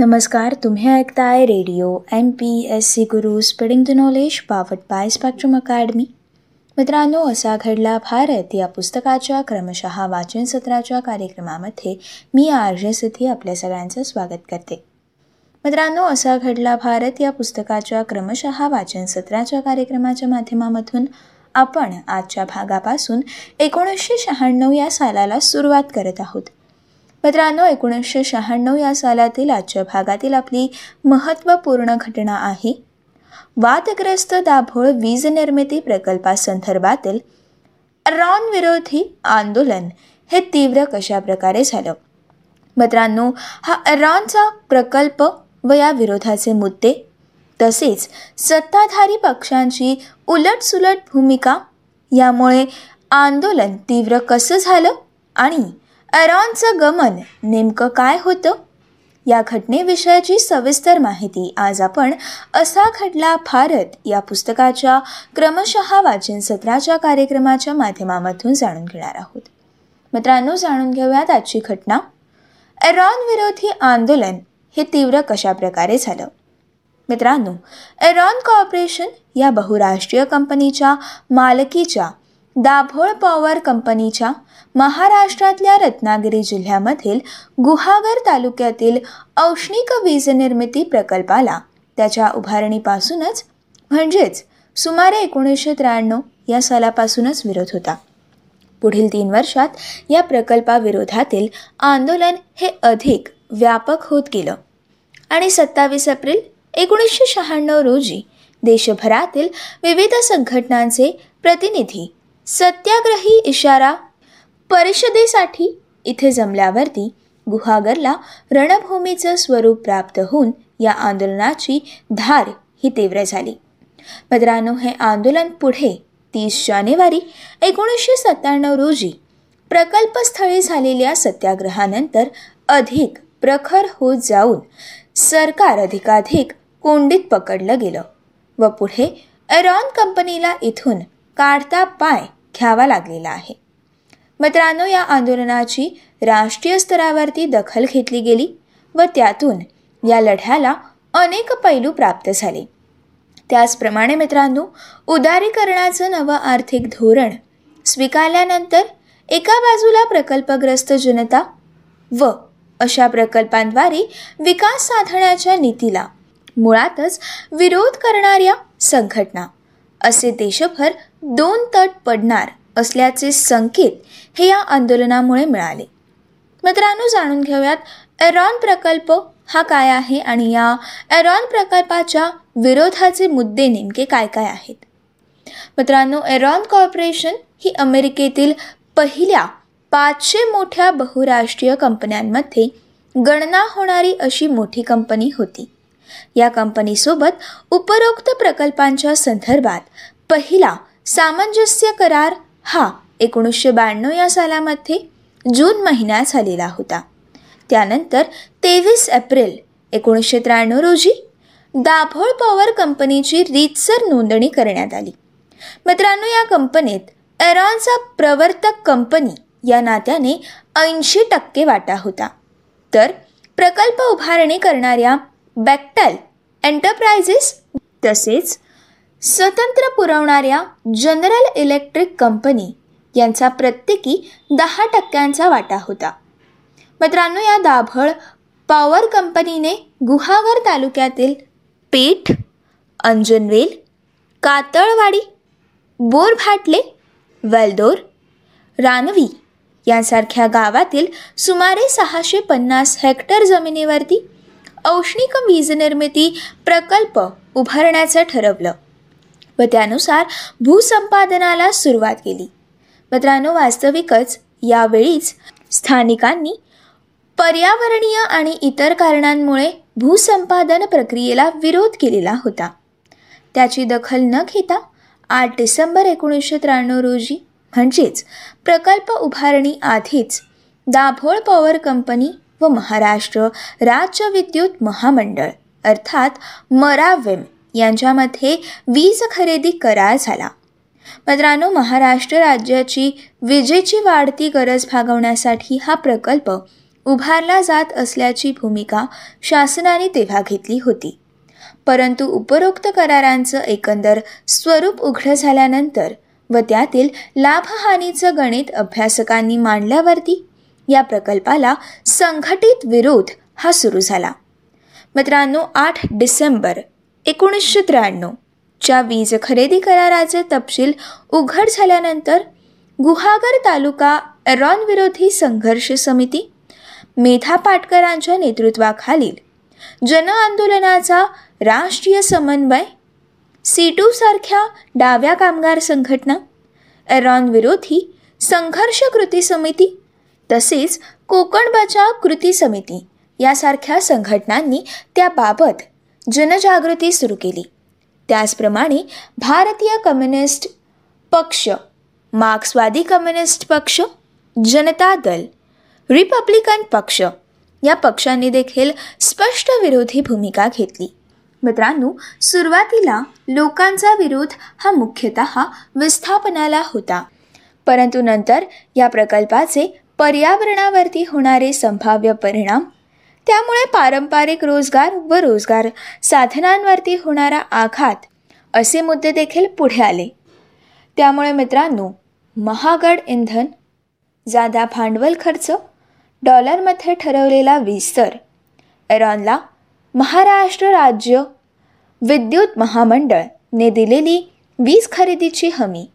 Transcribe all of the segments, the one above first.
नमस्कार तुम्ही ऐकताय radio M P S C Guru spreading the knowledge powered by Spectrum Academy. मित्रांनो असा घडला भारत या पुस्तकाच्या क्रमशः वाचन सत्राच्या कार्यक्रमामध्ये मी आर्य सिद्धी आपल्या सगळ्यांचं स्वागत करते. मित्रांनो असा घडला भारत या पुस्तकाच्या क्रमशः वाचन सत्राच्या कार्यक्रमाच्या माध्यमामधून आपण आजच्या भागापासून एकोणीसशे शहाण्णव या सालाला सुरुवात करत आहोत. मित्रांनो एकोणीसशे शहाण्णव या सालातील आजच्या भागातील आपली महत्त्वपूर्ण घटना आहे. वादग्रस्त दाभोळ वीज निर्मिती प्रकल्पासंदर्भातील रॉन विरोधी आंदोलन हे तीव्र कशा प्रकारे झालं? मित्रांनो हा रॉनचा प्रकल्प व या विरोधाचे मुद्दे तसेच सत्ताधारी पक्षांची उलटसुलट भूमिका यामुळे आंदोलन तीव्र कसं झालं आणि अरॉनचं गमन नेमकं काय होतं? या घटनेविषयाची सविस्तर माहिती आज आपण असा घडला भारत या पुस्तकाच्या क्रमशः वाचन सत्राच्या कार्यक्रमाच्या माध्यमामधून जाणून घेणार आहोत. मित्रांनो जाणून घेऊयात आजची घटना. एरॉन विरोधी आंदोलन हे तीव्र कशा प्रकारे झालं? मित्रांनो एरॉन कॉर्पोरेशन या बहुराष्ट्रीय कंपनीच्या मालकीच्या दाभोळ पॉवर कंपनीच्या महाराष्ट्रातल्या रत्नागिरी जिल्ह्यामधील गुहागर तालुक्यातील औष्णिक वीज निर्मिती प्रकल्पाला त्याच्या उभारणीपासूनच म्हणजेच सुमारे एकोणीसशे त्र्याण्णव या सालापासूनच विरोध होता. पुढील तीन वर्षात या प्रकल्पाविरोधातील आंदोलन हे अधिक व्यापक होत गेलं. आणि सत्तावीस एप्रिल एकोणीसशे शहाण्णव रोजी देशभरातील विविध संघटनांचे प्रतिनिधी सत्याग्रही इशारा परिषदेसाठी इथे जमल्यावरती गुहागरला रणभूमीचं स्वरूप प्राप्त होऊन या आंदोलनाची धार ही तीव्र झाली. मित्रांनो हे आंदोलन पुढे तीस जानेवारी एकोणीसशे सत्त्याण्णव रोजी प्रकल्पस्थळी झालेल्या सत्याग्रहानंतर अधिक प्रखर होत जाऊन सरकार अधिकाधिक कोंडीत पकडलं गेलं व पुढे एरॉन कंपनीला इथून काढता पाय घ्यावा लागलेला आहे. मित्रांनो या आंदोलनाची राष्ट्रीय स्तरावरती दखल घेतली गेली व त्यातून या लढ्याला अनेक पैलू प्राप्त झाले. त्याचप्रमाणे मित्रांनो उदारीकरणाचं नवं आर्थिक धोरण स्वीकारल्यानंतर एका बाजूला प्रकल्पग्रस्त जनता व अशा प्रकल्पांद्वारे विकास साधण्याच्या नीतीला मुळातच विरोध करणाऱ्या संघटना असे देशभर दोन तट पडणार असल्याचे संकेत हे या आंदोलनामुळे मिळाले. मित्रांनो जाणून घेऊयात एरॉन प्रकल्प हा काय आहे आणि या एरॉन प्रकल्पाच्या विरोधाचे मुद्दे नेमके काय काय आहेत? मित्रांनो एरॉन कॉर्पोरेशन ही अमेरिकेतील पहिल्या पाचशे मोठ्या बहुराष्ट्रीय कंपन्यांमध्ये गणना होणारी अशी मोठी कंपनी होती. या कंपनीसोबत उपरोक्त प्रकल्पांच्या संदर्भात पहिला सामंजस्य करार हा एकोणीसशे ब्याण्णव या सालामध्ये जून महिन्यात झालेला होता. त्यानंतर तेवीस एप्रिल एकोणीसशे त्र्याण्णव रोजी दाभोळ पॉवर कंपनीची रीतसर नोंदणी करण्यात आली. मित्रांनो या कंपनीत एरॉनचा प्रवर्तक कंपनी या नात्याने ऐंशी टक्के वाटा होता. तर प्रकल्प उभारणी करणाऱ्या बॅक्टल एंटरप्राइजेस तसेच स्वतंत्र पुरवणाऱ्या जनरल इलेक्ट्रिक कंपनी यांचा प्रत्येकी दहा टक्क्यांचा वाटा होता. मित्रांनो या दाभळ पॉवर कंपनीने गुहागर तालुक्यातील पेठ अंजनवेल कातळवाडी बोरभाटले वेलदोर रानवी यांसारख्या गावातील सुमारे सहाशे पन्नास हेक्टर जमिनीवरती औष्णिक वीज निर्मिती प्रकल्प उभारण्याचं ठरवलं. व त्यानुसार भूसंपादनाला सुरुवात केली. मित्रांनो वास्तविकच यावेळीच स्थानिकांनी पर्यावरणीय आणि इतर कारणांमुळे भूसंपादन प्रक्रियेला विरोध केलेला होता. त्याची दखल न घेता आठ डिसेंबर एकोणीसशे त्र्याण्णव रोजी म्हणजेच प्रकल्प उभारणी आधीच दाभोळ पॉवर कंपनी व महाराष्ट्र राज्य विद्युत महामंडळ अर्थात मरावेम यांच्यामध्ये वीज खरेदी करार झाला. मित्रांनो महाराष्ट्र राज्याची विजेची वाढती गरज भागवण्यासाठी हा प्रकल्प उभारला जात असल्याची भूमिका शासनाने तेव्हा घेतली होती. परंतु उपरोक्त करारांचं एकंदर स्वरूप उघडं झाल्यानंतर व त्यातील लाभहानीचं गणित अभ्यासकांनी मांडल्यावरती या प्रकल्पाला संघटित विरोध हा सुरू झाला. मित्रांनो आठ डिसेंबर एकोणीसशे त्र्याण्णव च्या वीज खरेदी कराराचे तपशील उघड झाल्यानंतर गुहागर तालुका एरॉनविरोधी संघर्ष समिती मेधा पाटकरांच्या नेतृत्वाखालील जनआंदोलनाचा राष्ट्रीय समन्वय सीटू सारख्या डाव्या कामगार संघटना एरॉनविरोधी संघर्ष कृती समिती तसेच कोकण बचाव कृती समिती यासारख्या संघटनांनी त्याबाबत जनजागृती सुरू केली. त्याचप्रमाणे भारतीय कम्युनिस्ट पक्ष मार्क्सवादी कम्युनिस्ट पक्ष जनता दल रिपब्लिकन पक्ष या पक्षांनी देखील स्पष्ट विरोधी भूमिका घेतली. मित्रांनो सुरुवातीला लोकांचा विरोध हा मुख्यतः विस्थापनाला होता. परंतु नंतर या प्रकल्पाचे पर्यावरणावरती होणारे संभाव्य परिणाम त्यामुळे पारंपरिक रोजगार व रोजगार साधनांवरती होणारा आघात असे मुद्दे देखील पुढे आले. त्यामुळे मित्रांनो महागड इंधन जादा भांडवल खर्च डॉलरमध्ये ठरवलेला विस्तर एरॉनला महाराष्ट्र राज्य विद्युत महामंडळने दिलेली वीज खरेदीची हमी.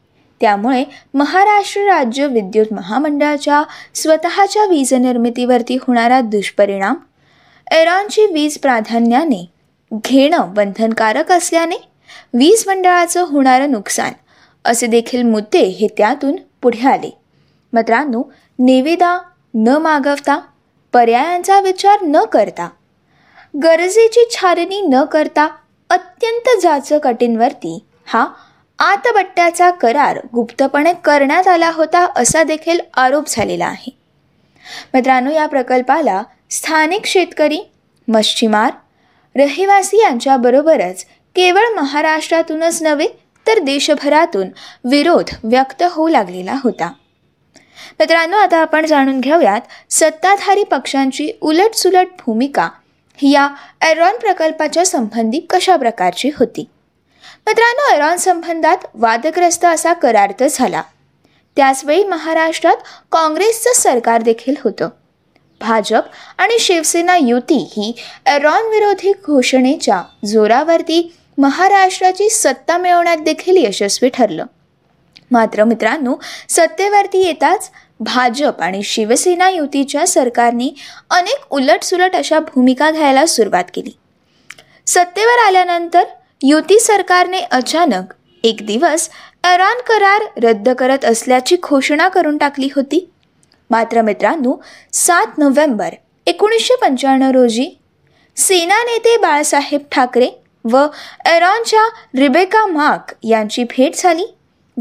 त्यामुळे महाराष्ट्र राज्य विद्युत महामंडळाच्या स्वतःच्या वीज निर्मितीवरती होणारा दुष्परिणाम एरॉनची वीज प्राधान्याने घेणं बंधनकारक असल्याने वीज मंडळाचं होणारं नुकसान असे देखील मुद्दे हे त्यातून पुढे आले. मित्रांनो निविदा न मागवता पर्यायांचा विचार न करता गरजेची छारणी न करता अत्यंत जाचक अटींवरती हा आतबट्ट्याचा करार गुप्तपणे करण्यात आला होता असा देखील आरोप झालेला आहे. मित्रांनो या प्रकल्पाला स्थानिक शेतकरी मच्छीमार रहिवासी यांच्याबरोबरच केवळ महाराष्ट्रातूनच नव्हे तर देशभरातून विरोध व्यक्त होऊ लागलेला होता. मित्रांनो आता आपण जाणून घेऊयात सत्ताधारी पक्षांची उलटसुलट भूमिका ही या एरॉन प्रकल्पाच्या संबंधी कशा प्रकारची होती. मित्रांनो एरॉन संबंधात वादग्रस्त असा करार तर झाला. त्याचवेळी महाराष्ट्रात काँग्रेसचं सरकार देखील होतं. भाजप आणि शिवसेना युती ही एरॉन विरोधी घोषणेच्या जोरावरती महाराष्ट्राची सत्ता मिळवण्यात देखील यशस्वी ठरलं. मात्र मित्रांनो सत्तेवरती येताच भाजप आणि शिवसेना युतीच्या सरकारने अनेक उलटसुलट अशा भूमिका घ्यायला सुरुवात केली. सत्तेवर आल्यानंतर युती सरकारने अचानक एक दिवस एरॉन करार रद्द करत असल्याची घोषणा करून टाकली होती. मात्र मित्रांनो सात नोव्हेंबर एकोणीसशे पंच्याण्णव रोजी सेना नेते बाळासाहेब ठाकरे व एरॉनच्या रिबेका मार्क यांची भेट झाली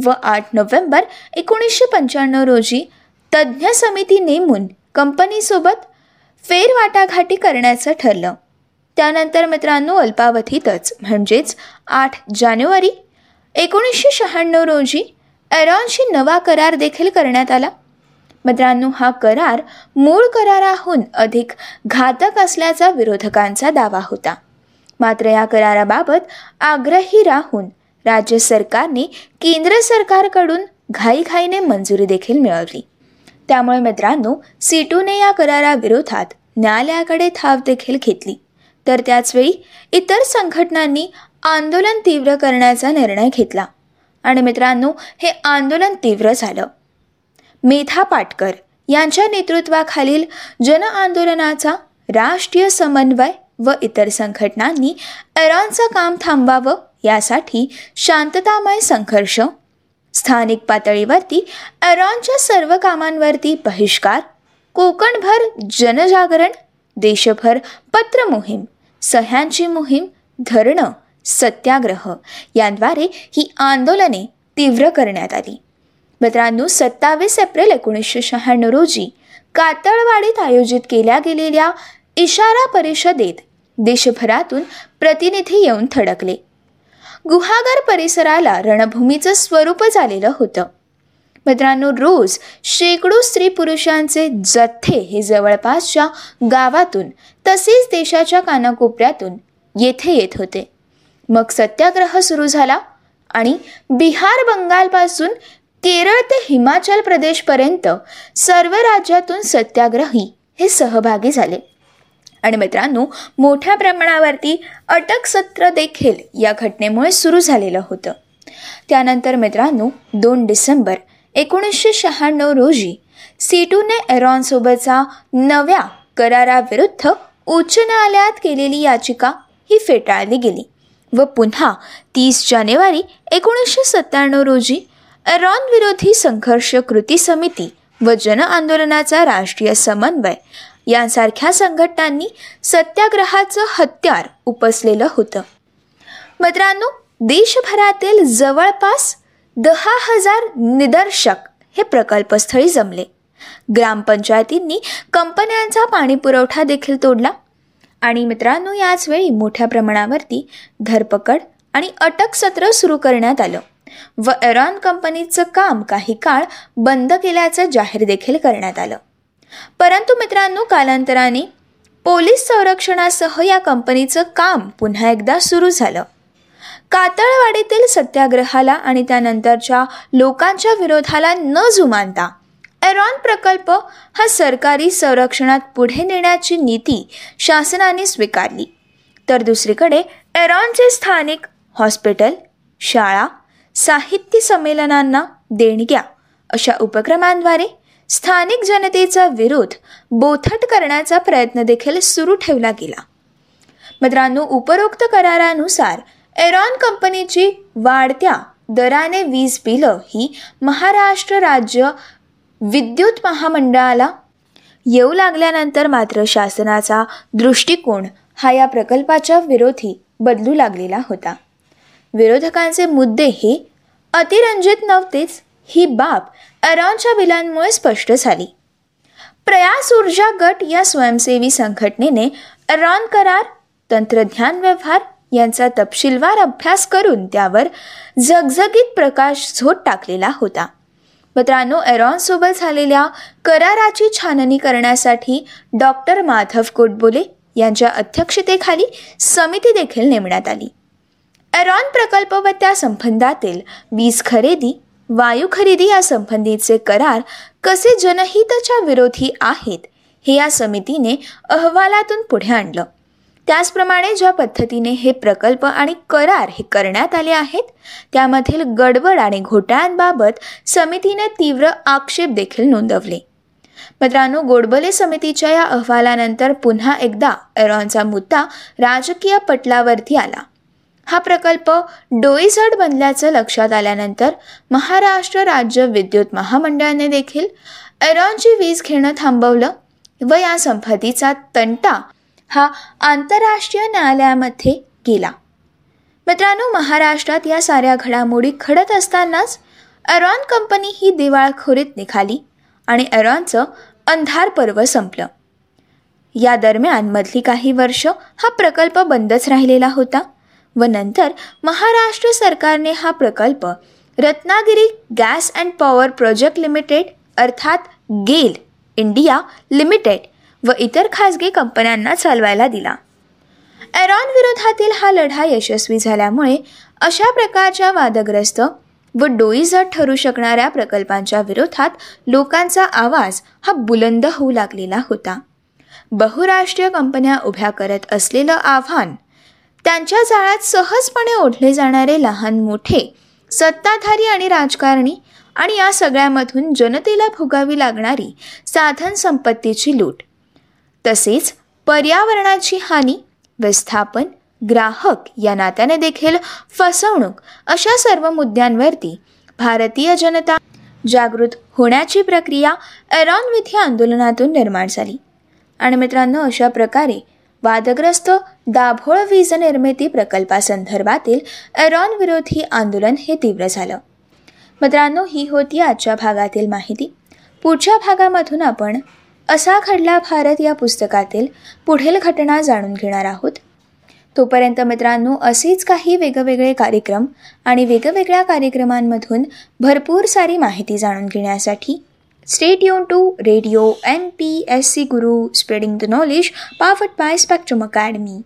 व आठ नोव्हेंबर एकोणीसशे पंच्याण्णव रोजी तज्ज्ञ समिती नेमून कंपनीसोबत फेरवाटाघाटी करण्याचं ठरलं. त्यानंतर मित्रांनो अल्पावधीतच म्हणजेच आठ जानेवारी एकोणीसशे शहाण्णव रोजी एरॉनशी नवा करार देखील करण्यात आला. मित्रांनो हा करार मूळ कराराहून अधिक घातक असल्याचा विरोधकांचा दावा होता. मात्र या कराराबाबत आग्रही राहून राज्य सरकारने केंद्र सरकारकडून घाईघाईने मंजुरी देखील मिळवली. त्यामुळे मित्रांनो सीटूने या कराराविरोधात न्यायालयाकडे थाव देखील घेतली. तर त्याचवेळी इतर संघटनांनी आंदोलन तीव्र करण्याचा निर्णय घेतला. आणि मित्रांनो हे आंदोलन तीव्र झालं. मेधा पाटकर यांच्या नेतृत्वाखालील जन आंदोलनाचा राष्ट्रीय समन्वय व इतर संघटनांनी एरॉनचं काम थांबवावं यासाठी शांततामय संघर्ष स्थानिक पातळीवरती एरॉनच्या सर्व कामांवरती बहिष्कार कोकणभर जनजागरण देशभर पत्र मोहीम सह्यांची मोहीम धरणं सत्याग्रह यांद्वारे ही आंदोलने तीव्र करण्यात आली. मित्रांनो सत्तावीस एप्रिल एकोणीसशे शहाण्णव रोजी कातळवाडीत आयोजित केल्या गेलेल्या इशारा परिषदेत देशभरातून प्रतिनिधी येऊन थडकले. गुहागर परिसराला रणभूमीचं स्वरूप झालेलं होतं. मित्रांनो रोज शेकडो स्त्री पुरुषांचे जथ्थे हे जवळपासच्या गावातून तसेच देशाच्या कानाकोपऱ्यातून येथे येत होते. मग सत्याग्रह सुरू झाला आणि बिहार बंगालपासून केरळ ते हिमाचल प्रदेशपर्यंत सर्व राज्यातून सत्याग्रही हे सहभागी झाले. आणि मित्रांनो मोठ्या प्रमाणावरती अटक सत्र देखील या घटनेमुळे सुरू झालेलं होतं. त्यानंतर मित्रांनो दोन डिसेंबर एकोणीसशे शहाण्णव रोजी सीटूने एरॉनसोबतचा नव्या कराराविरुद्ध उच्च न्यायालयात केलेली याचिका ही फेटाळली गेली व पुन्हा तीस जानेवारी एकोणीसशे सत्त्याण्णव रोजी विरोधी संघर्ष कृती समिती व जन आंदोलनाचा राष्ट्रीय समन्वय यांसारख्या संघटनांनी सत्याग्रहाचं हत्यार उपसलेलं होतं. मित्रांनो देशभरातील जवळपास दहा हजार निदर्शक हे प्रकल्पस्थळी जमले. ग्रामपंचायतींनी कंपन्यांचा पाणीपुरवठा देखील तोडला. आणि मित्रांनो याच वेळी मोठ्या प्रमाणावरती धरपकड आणि अटक सत्र सुरू करण्यात आलं. व एरॉन कंपनीचं काम काही काळ बंद केल्याचं जाहीर देखील करण्यात आलं. परंतु मित्रांनो कालांतराने पोलीस संरक्षणासह या कंपनीचं काम पुन्हा एकदा सुरू झालं. कातळवाडीतील सत्याग्रहाला आणि त्यानंतरच्या लोकांच्या विरोधाला न जुमानता एरॉन प्रकल्प हा सरकारी संरक्षणात पुढे नेण्याची नीती शासनाने स्वीकारली. तर दुसरीकडे एरॉनचे स्थानिक हॉस्पिटल शाळा साहित्य संमेलनांना देणग्या अशा उपक्रमांद्वारे स्थानिक जनतेचा विरोध बोथट करण्याचा प्रयत्न देखील सुरू ठेवला गेला. मित्रांनो उपरोक्त करारानुसार एरॉन कंपनीची वाढत्या दराने वीज बिलं ही महाराष्ट्र राज्य विद्युत महामंडळाला येऊ लागल्यानंतर मात्र शासनाचा दृष्टिकोन हा या प्रकल्पाच्या विरोधी बदलू लागलेला होता. विरोधकांचे मुद्दे हे अतिरंजित नव्हतेच. ही बाब एरॉनच्या बिलांमुळे स्पष्ट झाली. प्रयास ऊर्जा गट या स्वयंसेवी संघटनेने एरॉन करार तंत्रज्ञान व्यवहार यांचा तपशीलवार अभ्यास करून त्यावर झगझगीत प्रकाश झोत टाकलेला होता. मित्रांनो एरॉनसोबत झालेल्या कराराची छाननी करण्यासाठी डॉक्टर माधव कोटबोले यांच्या अध्यक्षतेखाली समिती देखील नेमण्यात आली. एरॉन प्रकल्प व त्या संबंधातील वीज खरेदी वायू खरेदी या संबंधीचे करार कसे जनहिताच्या विरोधी आहेत हे या समितीने अहवालातून पुढे आणलं. त्याचप्रमाणे ज्या पद्धतीने हे प्रकल्प आणि करार हे करण्यात आले आहेत त्यामधील गडबड आणि घोटाळ्यांबाबत समितीने तीव्र आक्षेप देखील नोंदवले. मित्रांनो गोडबले समितीच्या या अहवालानंतर पुन्हा एकदा एरॉनचा मुद्दा राजकीय पटलावरती आला. हा प्रकल्प डोईसड बनल्याचं लक्षात आल्यानंतर महाराष्ट्र राज्य विद्युत महामंडळाने देखील एरॉनची वीज घेणं थांबवलं व या संपत्तीचा तंटा हा आंतरराष्ट्रीय न्यायालयामध्ये गेला. मित्रांनो महाराष्ट्रात या साऱ्या घडामोडी घडत असतानाच एरॉन कंपनी ही दिवाळखोरीत निघाली आणि एरॉनचं अंधार पर्व संपलं. या दरम्यान मधली काही वर्ष हा प्रकल्प बंदच राहिलेला होता. व नंतर महाराष्ट्र सरकारने हा प्रकल्प Ratnagiri gas and power project limited अर्थात गेल इंडिया लिमिटेड व इतर खाजगी कंपन्यांना चालवायला दिला. एरॉन विरोधातील हा लढा यशस्वी झाल्यामुळे अशा प्रकारच्या वादग्रस्त व डोईजट ठरू शकणाऱ्या प्रकल्पांच्या विरोधात लोकांचा आवाज हा बुलंद होऊ लागलेला होता. बहुराष्ट्रीय कंपन्या उभ्या करत असलेलं आव्हान त्यांच्या जाळ्यात सहजपणे ओढले जाणारे लहान मोठे सत्ताधारी आणि राजकारणी आणि या सगळ्यामधून जनतेला भोगावी लागणारी साधन संपत्तीची लूट. तसेच पर्यावरणाची हानी व्यवस्थापन ग्राहक या नात्याने देखील फसवणूक अशा सर्व मुद्द्यांवरती भारतीय जनता जागृत होण्याची प्रक्रिया एरॉन विधी आंदोलनातून निर्माण झाली. आणि मित्रांनो अशा प्रकारे वादग्रस्त दाभोळ वीज निर्मिती प्रकल्पासंदर्भातील एरॉन विरोधी आंदोलन हे तीव्र झालं. मित्रांनो ही होती आजच्या भागातील माहिती. पुढच्या भागामधून आपण असा घडला भारत या पुस्तकातील पुढील घटना जाणून घेणार आहोत. तोपर्यंत मित्रांनो असेच काही वेगवेगळे कार्यक्रम आणि वेगवेगळ्या कार्यक्रमांमधून भरपूर सारी माहिती जाणून घेण्यासाठी stay युन to radio M P S C Guru spreading the knowledge powered by Spectrum Academy